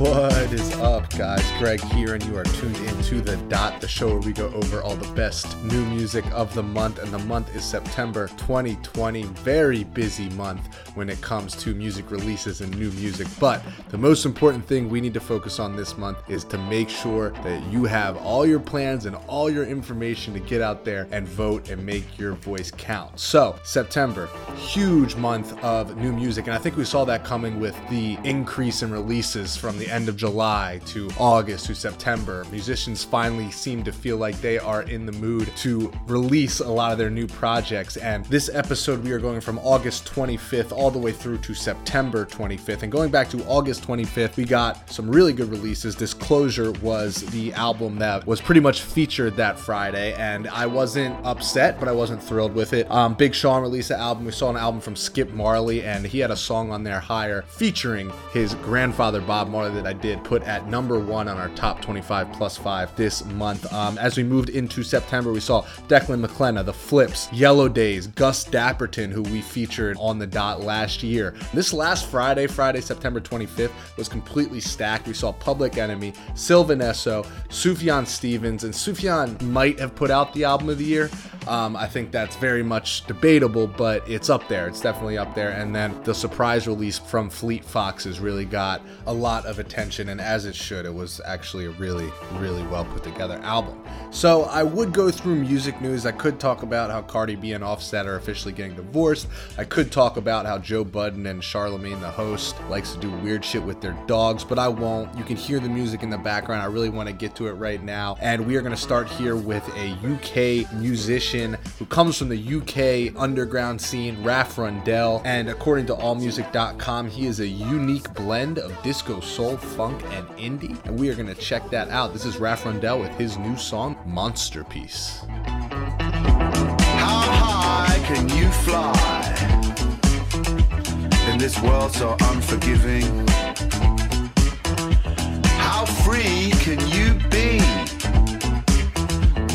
What is up, guys? Greg here, and you are tuned into The Dot, the show where we go over all the best new music of the month. And the month is September 2020. Very busy month when it comes to music releases and new music. But the most important thing we need to focus on this month is to make sure that you have all your plans and all your information to get out there and vote and make your voice count. So, September, huge month of new music. And I think we saw that coming with the increase in releases from the end of July to August to September. Musicians finally seem to feel like they are in the mood to release a lot of their new projects. And this episode, we are going from August 25th all the way through to September 25th. And going back to August 25th, we got some really good releases. Disclosure was the album that was pretty much featured that Friday, and I wasn't upset, but I wasn't thrilled with it. Um, Big Sean released an album. We saw an album from Skip Marley, and he had a song on there, Higher, featuring his grandfather Bob Marley that I did put at number one on our top 25 plus five this month. Um, as we moved into September, we saw Declan McKenna, The Flips, Yellow Days, Gus Dapperton, who we featured on the dot last year. This last Friday, Friday, September 25th, was completely stacked. We saw Public Enemy, Sylvan Esso, Sufjan Stevens, and Sufjan might have put out the album of the year. Um, I think that's very much debatable, but it's up there. It's definitely up there. And then the surprise release from Fleet Foxes really got a lot of attention, and as it should. It was actually a really, really well put together album. So I would go through music news. I could talk about how Cardi B and Offset are officially getting divorced. I could talk about how Joe Budden and Charlemagne, the host, likes to do weird shit with their dogs, but I won't. You can hear the music in the background. I really want to get to it right now. And we are going to start here with a UK musician who comes from the UK underground scene, Raf Rundell. And according to AllMusic.com, he is a unique blend of disco, soul, funk, and indie. And we are going to check that out. This is Raf Rundell with his new song, Monster Piece. How high can you fly in this world so unforgiving? How free can you be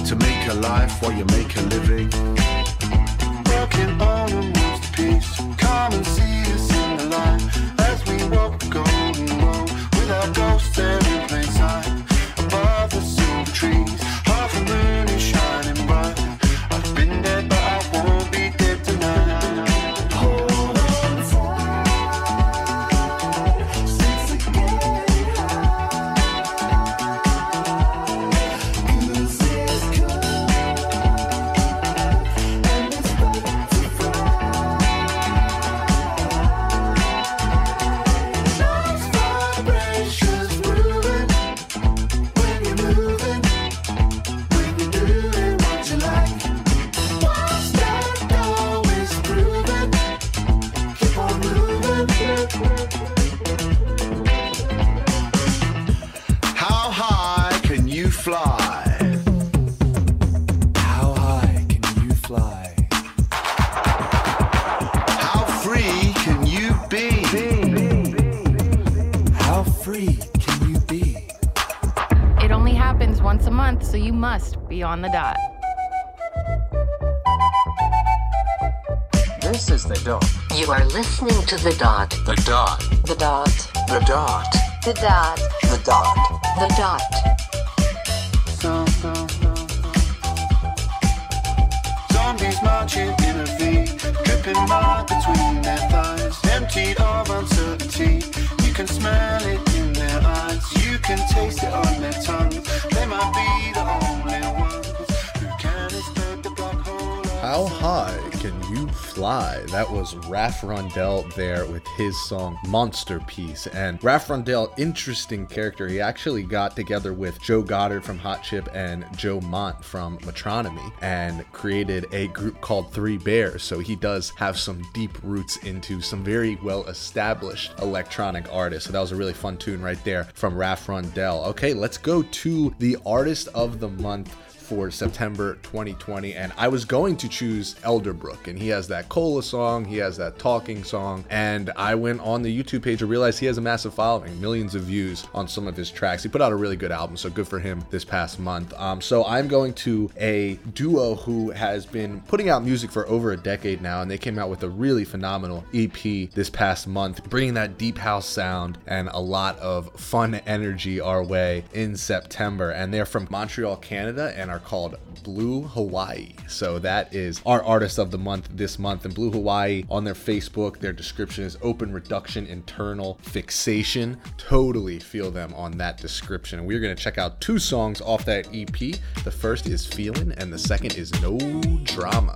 to make a life while you make a living? Working on a masterpiece. Come and see to The Dot. The dot. The Dot. The dot. The Dot. The dot. The Dot. Zombies marching in a V, dripping mud between fly? That was Raf Rundell there with his song Monster Piece. And Raf Rundell, interesting character. He actually got together with Joe Goddard from Hot Chip and Joe Mount from Metronomy and created a group called Three Bears. So he does have some deep roots into some very well established electronic artists. So that was a really fun tune right there from Raf Rundell. Okay, let's go to the artist of the month for September 2020. And I was going to choose Elderbrook, and he has that Cola song, he has that talking song. And I went on the YouTube page and realized he has a massive following, millions of views on some of his tracks. He put out a really good album, so good for him this past month. Um, so I'm going to a duo who has been putting out music for over a decade now, and they came out with a really phenomenal EP this past month, bringing that deep house sound and a lot of fun energy our way in September. And they're from Montreal, Canada, and are called Blue Hawaii. So that is our artist of the month this month. And Blue Hawaii on their Facebook, their description is open reduction internal fixation. Totally feel them on that description. And we're going to check out two songs off that EP. The first is Feeling, and the second is No Drama.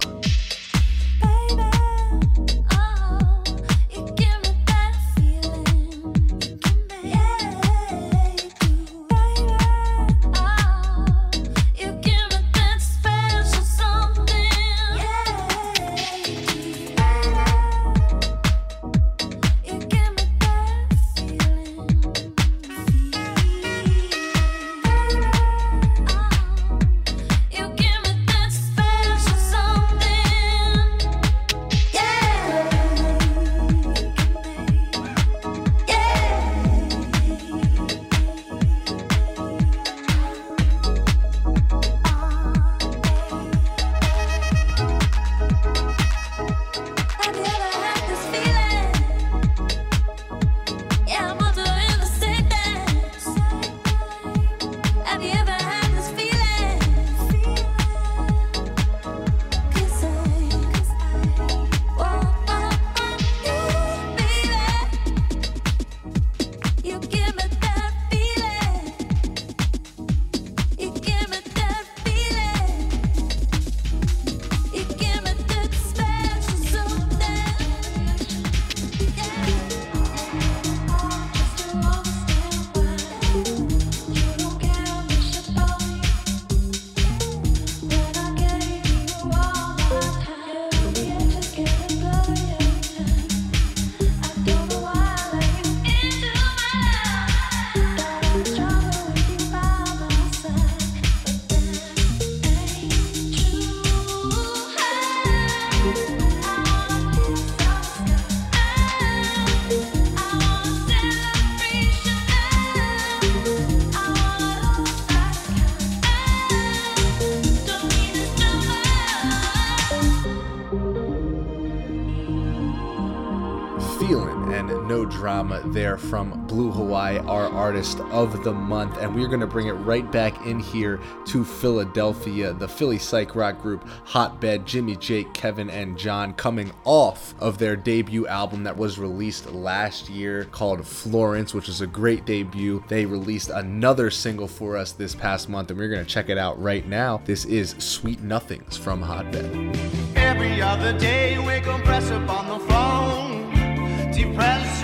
Artist of the month. And we're going to bring it right back in here to Philadelphia. The Philly psych rock group Hotbed, Jimmy, Jake, Kevin, and John coming off of their debut album that was released last year called Florence, which is a great debut. They released another single for us this past month, and we're going to check it out right now. This is Sweet Nothings from Hotbed. Every other day we compress the phone. Depressed,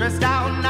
Stressed out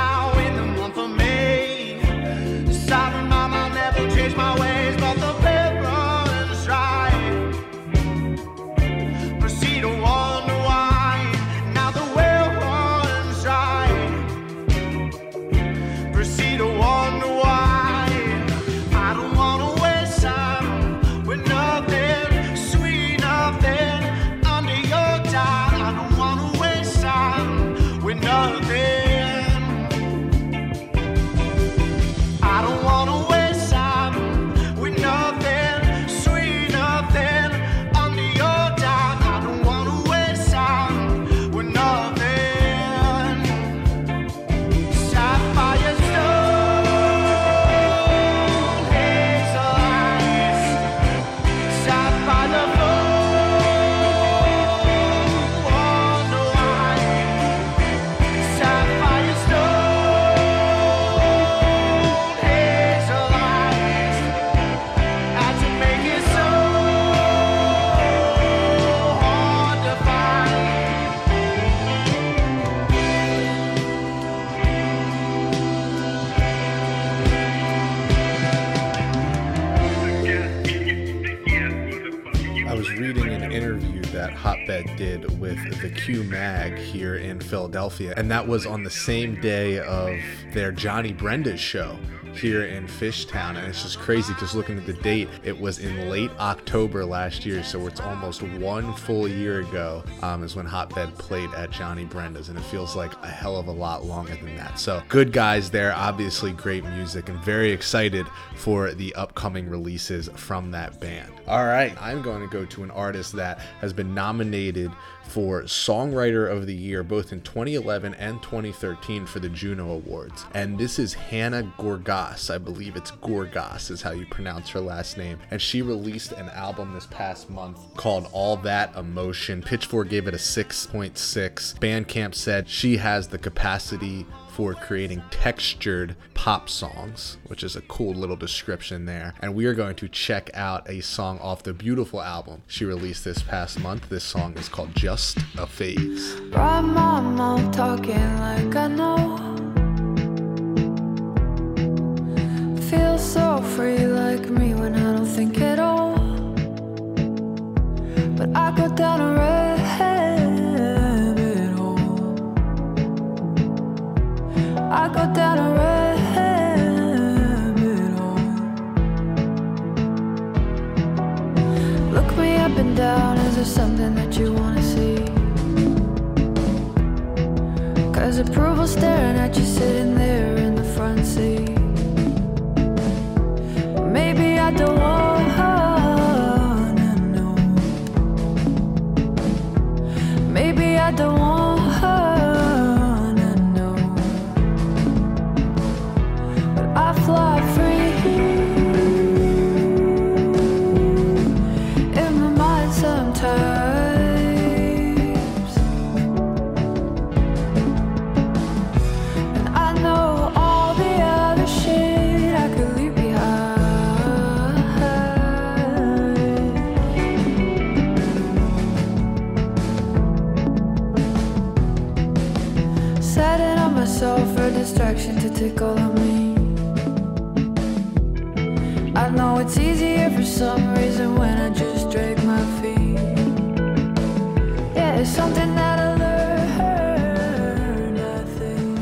Mag here in Philadelphia, and that was on the same day of their Johnny Brenda's show here in Fishtown. And it's just crazy because looking at the date, it was in late October last year. So it's almost one full year ago um, is when Hotbed played at Johnny Brenda's. And it feels like a hell of a lot longer than that. So good guys there, obviously great music, and very excited for the upcoming releases from that band. All right, I'm going to go to an artist that has been nominated for Songwriter of the Year both in 2011 and 2013 for the Juno Awards. And this is Hannah Gorgas. I believe it's Gorgas is how you pronounce her last name. And she released an album this past month called All That Emotion. Pitchfork gave it a 6.6. Bandcamp said she has the capacity for creating textured pop songs, which is a cool little description there. And we are going to check out a song off the beautiful album she released this past month. This song is called Just a Phase. Right, mama, talking like I know. Feel so free like me when I don't think at all. But I go down a rabbit hole. I go down a rabbit hole. Look me up and down, is there something that you wanna see? Cause approval staring at you sitting there I don't wanna to take all of me. I know it's easier for some reason when I just drag my feet. Yeah, it's something that I I think.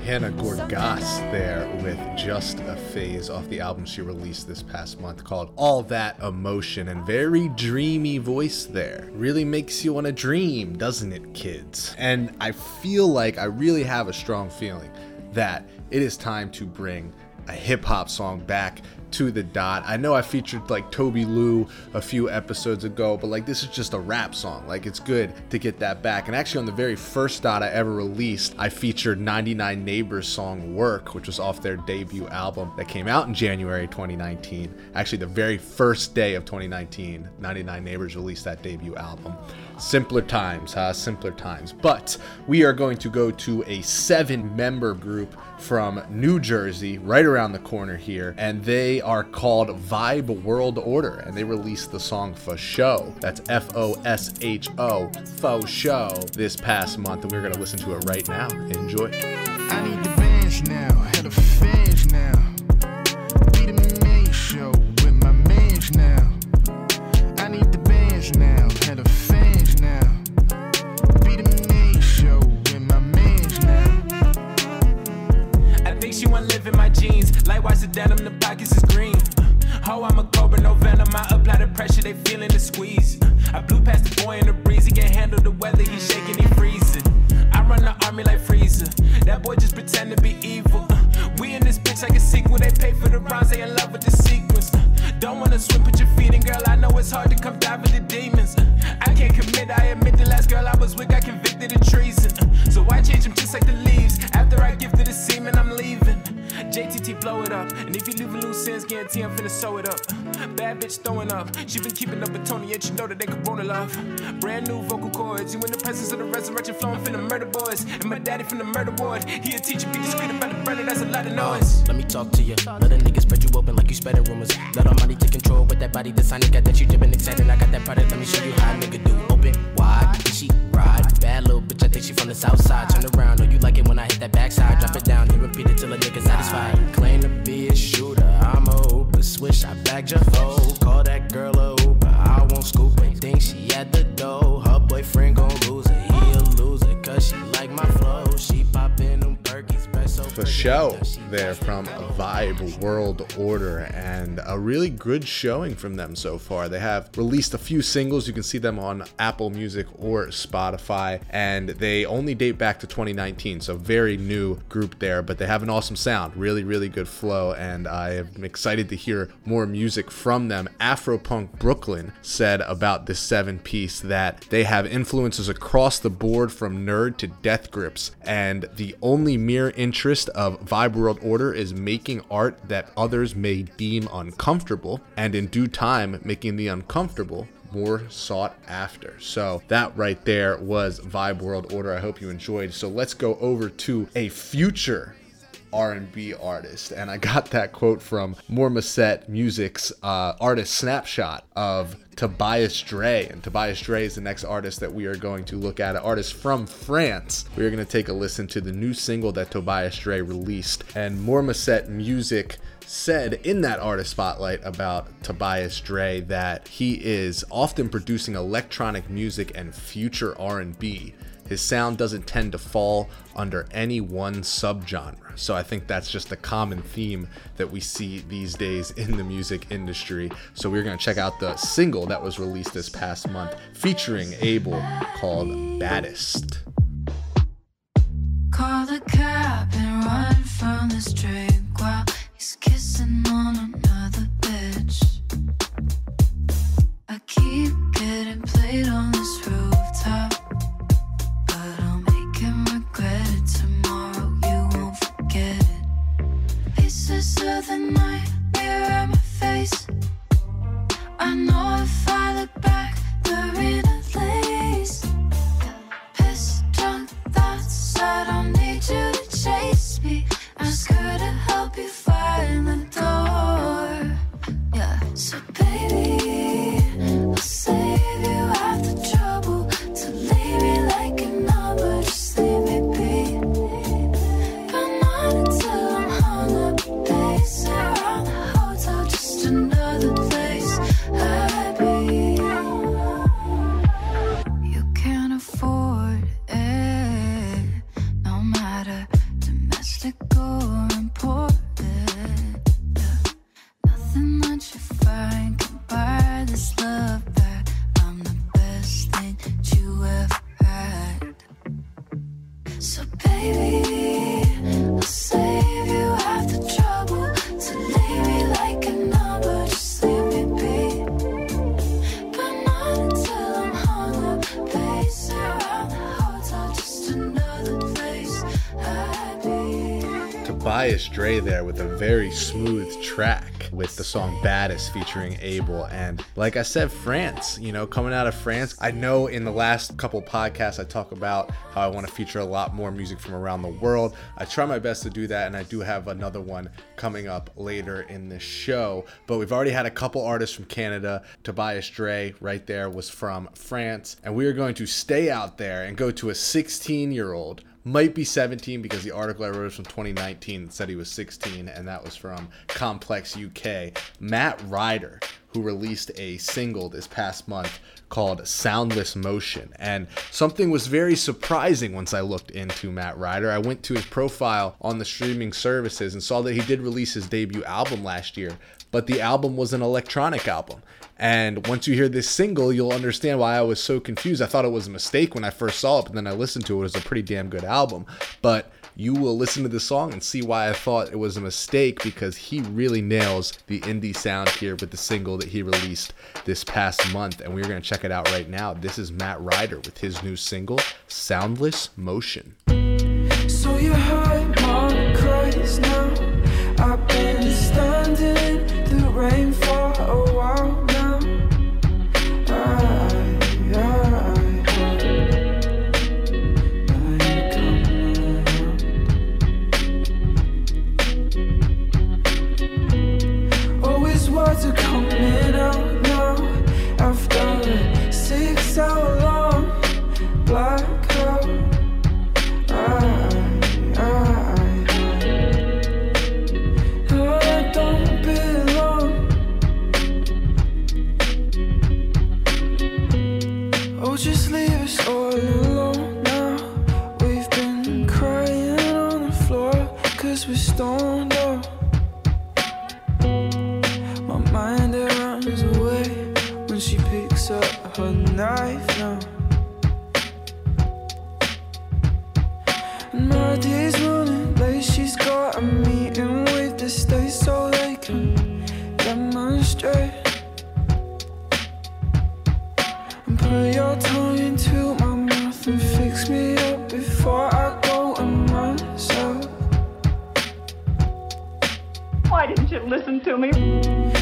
Hannah Gorgas there with Just a Phase off the album she released this past month called All That Emotion and very dreamy voice there. Really makes you want to dream, doesn't it, kids? And I feel like I really have a strong feeling that it is time to bring a hip hop song back to the dot. I know I featured like Tobi Lou a few episodes ago, but like this is just a rap song. Like it's good to get that back. And actually, on the very first dot I ever released, I featured 99 Neighbors song Work, which was off their debut album that came out in January 2019. Actually, the very first day of 2019, 99 Neighbors released that debut album. Simpler times, huh? Simpler times. But we are going to go to a seven member group from New Jersey, right around the corner here, and they are called Vibe World Order, and they released the song Fo Sho. That's F O S H O, Fo Sho, this past month, and we're gonna listen to it right now. Enjoy. Denim, the pockets is green. Oh, I'm a cobra, no venom. I apply the pressure, they feeling the squeeze. I blew past the boy in the breeze. He can't handle the weather, he shaking, he freezing. I run the army like Frieza. That boy just pretend to be evil. We in this bitch like a sequel. They pay for the rhymes, they in love with the sequence. Don't wanna swim, put your feet in, girl. I know it's hard to come down with the demons. I can't commit, I admit the last girl I was with got convicted of treason. So I change them just like the leaves. After I gifted the semen, I'm leaving. JTT blow it up. And if you leave a loose ends, guarantee I'm finna sew it up. Bad bitch throwing up. She been keeping up with Tony, yet you know that they corona love. Brand new vocal cords. You in the presence of the resurrection flow, I'm finna murder boys. And my daddy from the murder ward. He a teacher, be discreet about the brother, that's a lot of noise. Let me talk to you. Let a nigga spread you open like you spreading rumors. Let Almighty take control with that body. The sign got that you dripping excited. I got that product. Let me show you how a nigga do. Open wide, she ride. Bad little bitch, I think she from the south side. Turn around, oh you like it when I hit that backside. Drop it down, then repeat it till a nigga satisfied. Claim to be a shooter, I'm a hooper. Swish, I bagged your foe. Call that girl a Uber. I won't scoop it. Think she at the door. Her boyfriend gon' lose it. He a loser, cause she like my flow. She poppin' For show there from Vibe World Order and a really good showing from them so far. They have released a few singles. You can see them on Apple Music or Spotify, and they only date back to 2019, so very new group there, but they have an awesome sound. Really, really good flow, and I am excited to hear more music from them. Afropunk Brooklyn said about this seven piece that they have influences across the board from N.E.R.D to death grips, and the only mere interest of Vibe World Order is making art that others may deem uncomfortable, and in due time, making the uncomfortable more sought after. So that right there was Vibe World Order. I hope you enjoyed. So let's go over to a future R&B artist, and I got that quote from Mormaset Music's uh, artist snapshot of Tobias Dre, and Tobias Dre is the next artist that we are going to look at, an artist from France. We are going to take a listen to the new single that Tobias Dre released, and Mormaset Music said in that artist spotlight about Tobias Dre that he is often producing electronic music and future R&B. His sound doesn't tend to fall under any one subgenre. So I think that's just a common theme that we see these days in the music industry. So we're going to check out the single that was released this past month featuring Abel called Baddest. Call the cab and run from while he's kissing on another my face. I know if I look back, they're in song Baddest featuring Abel. And like I said, France, you know, coming out of France. I know in the last couple podcasts I talk about how I want to feature a lot more music from around the world. I try my best to do that, and I do have another one coming up later in the show. But we've already had a couple artists from Canada. Tobias Dre, right there, was from France. And we are going to stay out there and go to a 16 year old might be 17 because the article I wrote is from 2019 that said he was 16, and that was from Complex UK. Matt Ryder, who released a single this past month called Soundless Motion. And something was very surprising once I looked into Matt Ryder. I went to his profile on the streaming services and saw that he did release his debut album last year, but the album was an electronic album. And once you hear this single, you'll understand why I was so confused. I thought it was a mistake when I first saw it, but then I listened to it. It was a pretty damn good album. But you will listen to the song and see why I thought it was a mistake because he really nails the indie sound here with the single that he released this past month. And we're going to check it out right now. This is Matt Ryder with his new single, Soundless Motion. So away when she picks up her knife now. And running late. She's got a meeting with the state so they can demonstrate. And put your tongue into my mouth and fix me up before I go and. Why didn't you listen to me?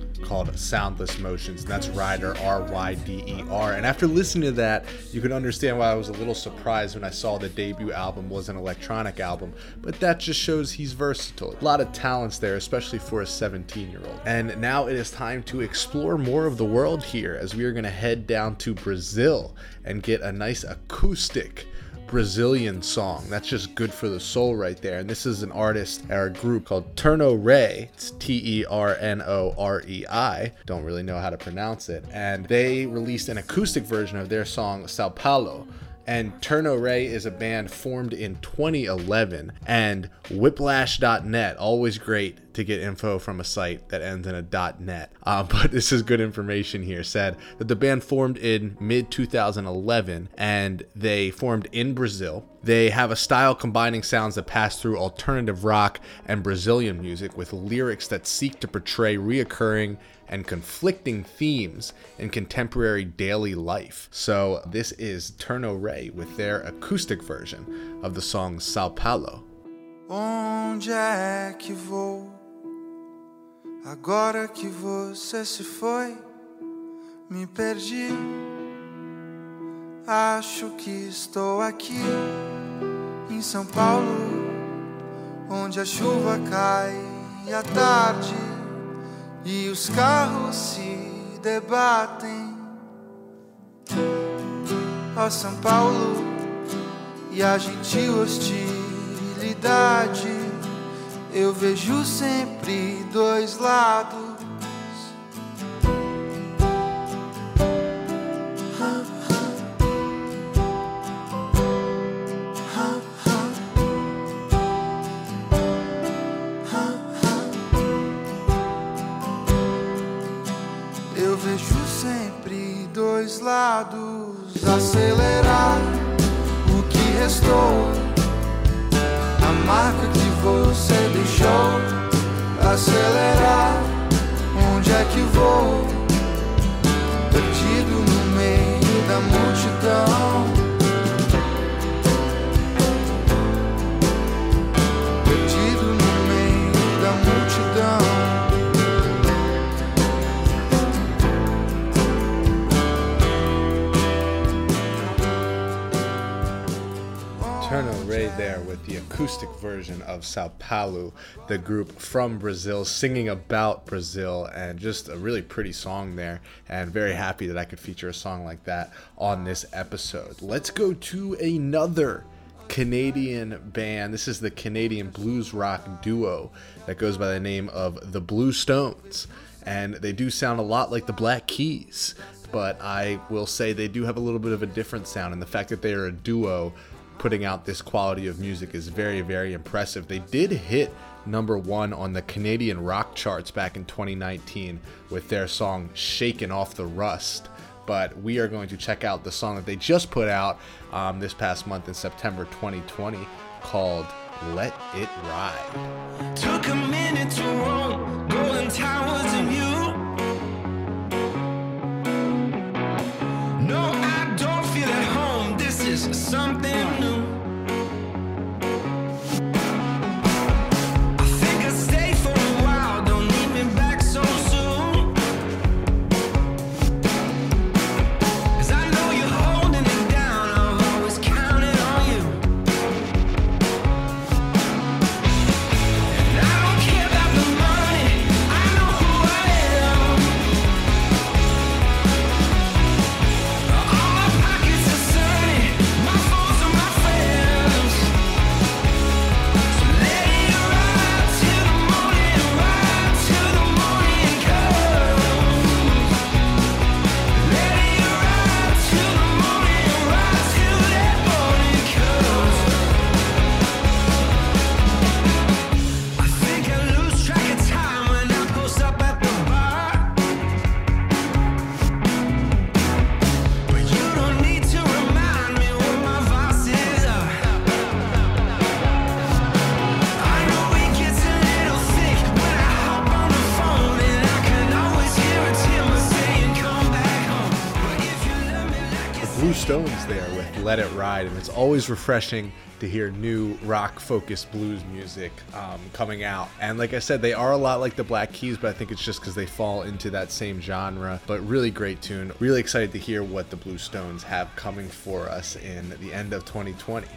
called Soundless Motions, and that's Ryder, R Y D E R. And after listening to that, you can understand why I was a little surprised when I saw the debut album was an electronic album, but that just shows he's versatile. A lot of talents there, especially for a 17 year old. And now it is time to explore more of the world here as we are going to head down to Brazil and get a nice acoustic. Brazilian song. That's just good for the soul right there. And this is an artist or a group called Terno Rei. It's T E R N O R E I. Don't really know how to pronounce it. And they released an acoustic version of their song Sao Paulo. And Terno Rei is a band formed in 2011. And Whiplash.net, always great to get info from a site that ends in a .net. Uh, but this is good information here. Said that the band formed in mid 2011 and they formed in Brazil. They have a style combining sounds that pass through alternative rock and Brazilian music with lyrics that seek to portray reoccurring and conflicting themes in contemporary daily life. So, this is Terno Rei with their acoustic version of the song Sao Paulo. Onde é que vou? Agora que você se foi, me perdi. Acho que estou aqui em São Paulo, onde a chuva cai à tarde e os carros se debatem. Ó São Paulo e a gentil hostilidade, eu vejo sempre dois lados. Você deixou. Acelerar, onde é que vou? Perdido no meio da multidão. Acoustic version of Sao Paulo, the group from Brazil, singing about Brazil, and just a really pretty song there. And very happy that I could feature a song like that on this episode. Let's go to another Canadian band. This is the Canadian blues rock duo that goes by the name of the Blue Stones. And they do sound a lot like the Black Keys, but I will say they do have a little bit of a different sound. And the fact that they are a duo putting out this quality of music is very, very impressive. They did hit number one on the Canadian rock charts back in 2019 with their song Shaken Off the Rust. But we are going to check out the song that they just put out um, this past month in September 2020 called Let It Ride. Let It Ride, and it's always refreshing to hear new rock focused blues music um, coming out. And like I said, they are a lot like the Black Keys, but I think it's just because they fall into that same genre. But really great tune. Really excited to hear what the Blue Stones have coming for us in the end of 2020.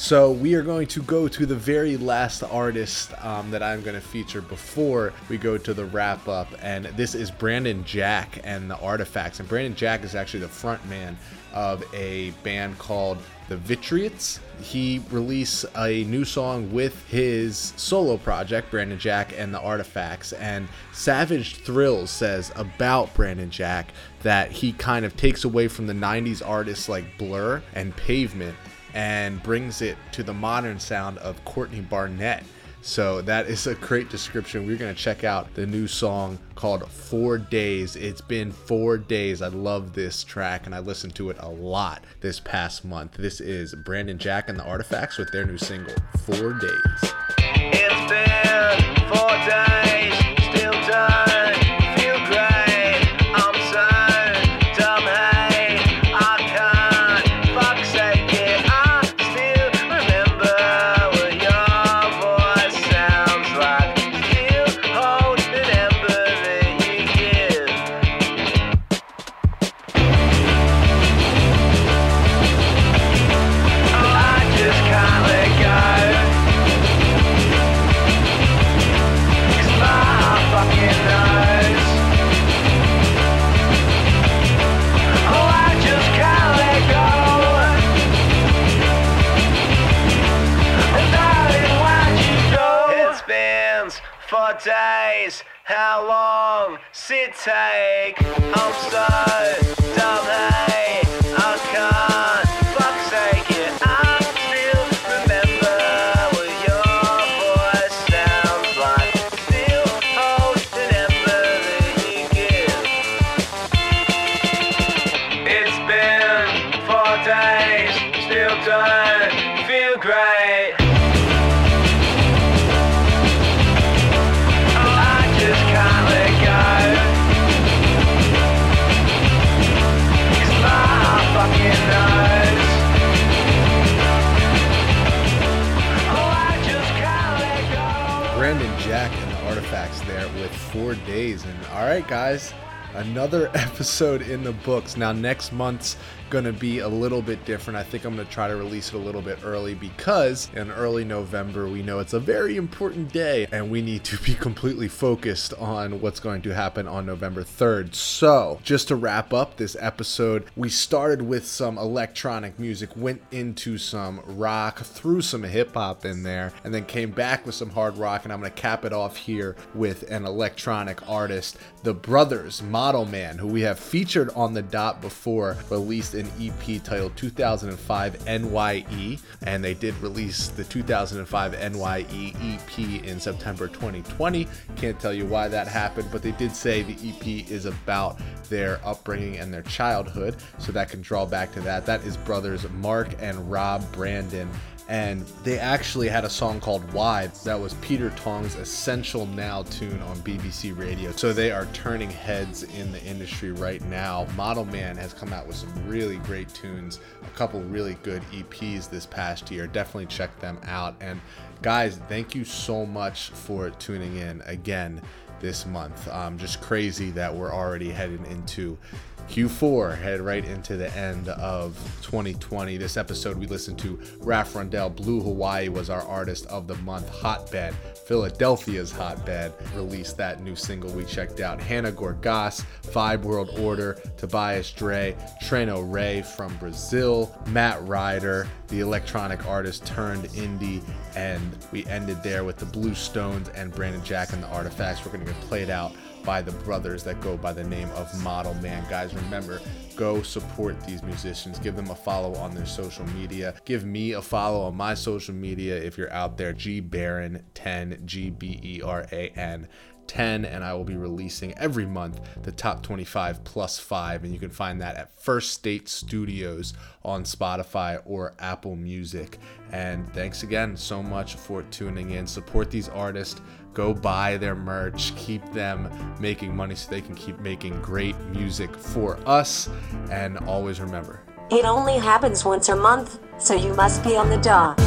So we are going to go to the very last artist um, that I'm going to feature before we go to the wrap up, and this is Brandon Jack and the Artifacts. And Brandon Jack is actually the front man of a band called the Vitriots. He released a new song with his solo project, Brandon Jack and the Artifacts. And Savage Thrills says about Brandon Jack that he kind of takes away from the 90s artists like Blur and Pavement and brings it to the modern sound of Courtney Barnett. So that is a great description. We're going to check out the new song called Four Days. It's been four days. I love this track and I listened to it a lot this past month. This is Brandon Jack and the Artifacts with their new single, Four Days. It's been four days, still feel great. Oh. Oh. Brandon Jack and the Artifacts there with four days. And all right, guys, another episode in the books. Now, next month's gonna be a little bit different. I think I'm gonna try to release it a little bit early because in early November, we know it's a very important day and we need to be completely focused on what's going to happen on November 3rd. So, just to wrap up this episode, we started with some electronic music, went into some rock, threw some hip hop in there, and then came back with some hard rock. And I'm going to cap it off here with an electronic artist, the Brothers Model Man, who we have featured on the dot before, released an EP titled 2005 NYE, and they did release the 2005 NYE EP in September 2020. Can't tell you why that happened, but they did say the EP is about their upbringing and their childhood, so that can draw back to that. That is brothers Mark and Rob Brandon and they actually had a song called Why that was Peter Tong's Essential New tune on BBC Radio. So they are turning heads in the industry right now. Model Man has come out with some really great tunes, a couple really good EPs this past year. Definitely check them out. And guys, thank you so much for tuning in again this month. Um, just crazy that we're already heading into Q4 head right into the end of 2020. This episode we listened to Raf Rundell. Blue Hawaii was our artist of the month. Hotbed, Philadelphia's Hotbed, released that new single we checked out. Hannah Gorgas, Vibe World Order, Tobias Dre, Terno Rei from Brazil, Matt Ryder, the electronic artist turned indie, and we ended there with the Blue Stones and Brandon Jack and the Artifacts. We're going to get played out by the brothers that go by the name of Model Man. Guys, remember, go support these musicians. Give them a follow on their social media. Give me a follow on my social media if you're out there. G Baron 10, G B E R A N 10, and I will be releasing every month the top 25 plus 5, and you can find that at First State Studios on Spotify or Apple Music. And thanks again so much for tuning in. Support these artists. Go buy their merch, keep them making money so they can keep making great music for us. And always remember It only happens once a month, so you must be on the dot.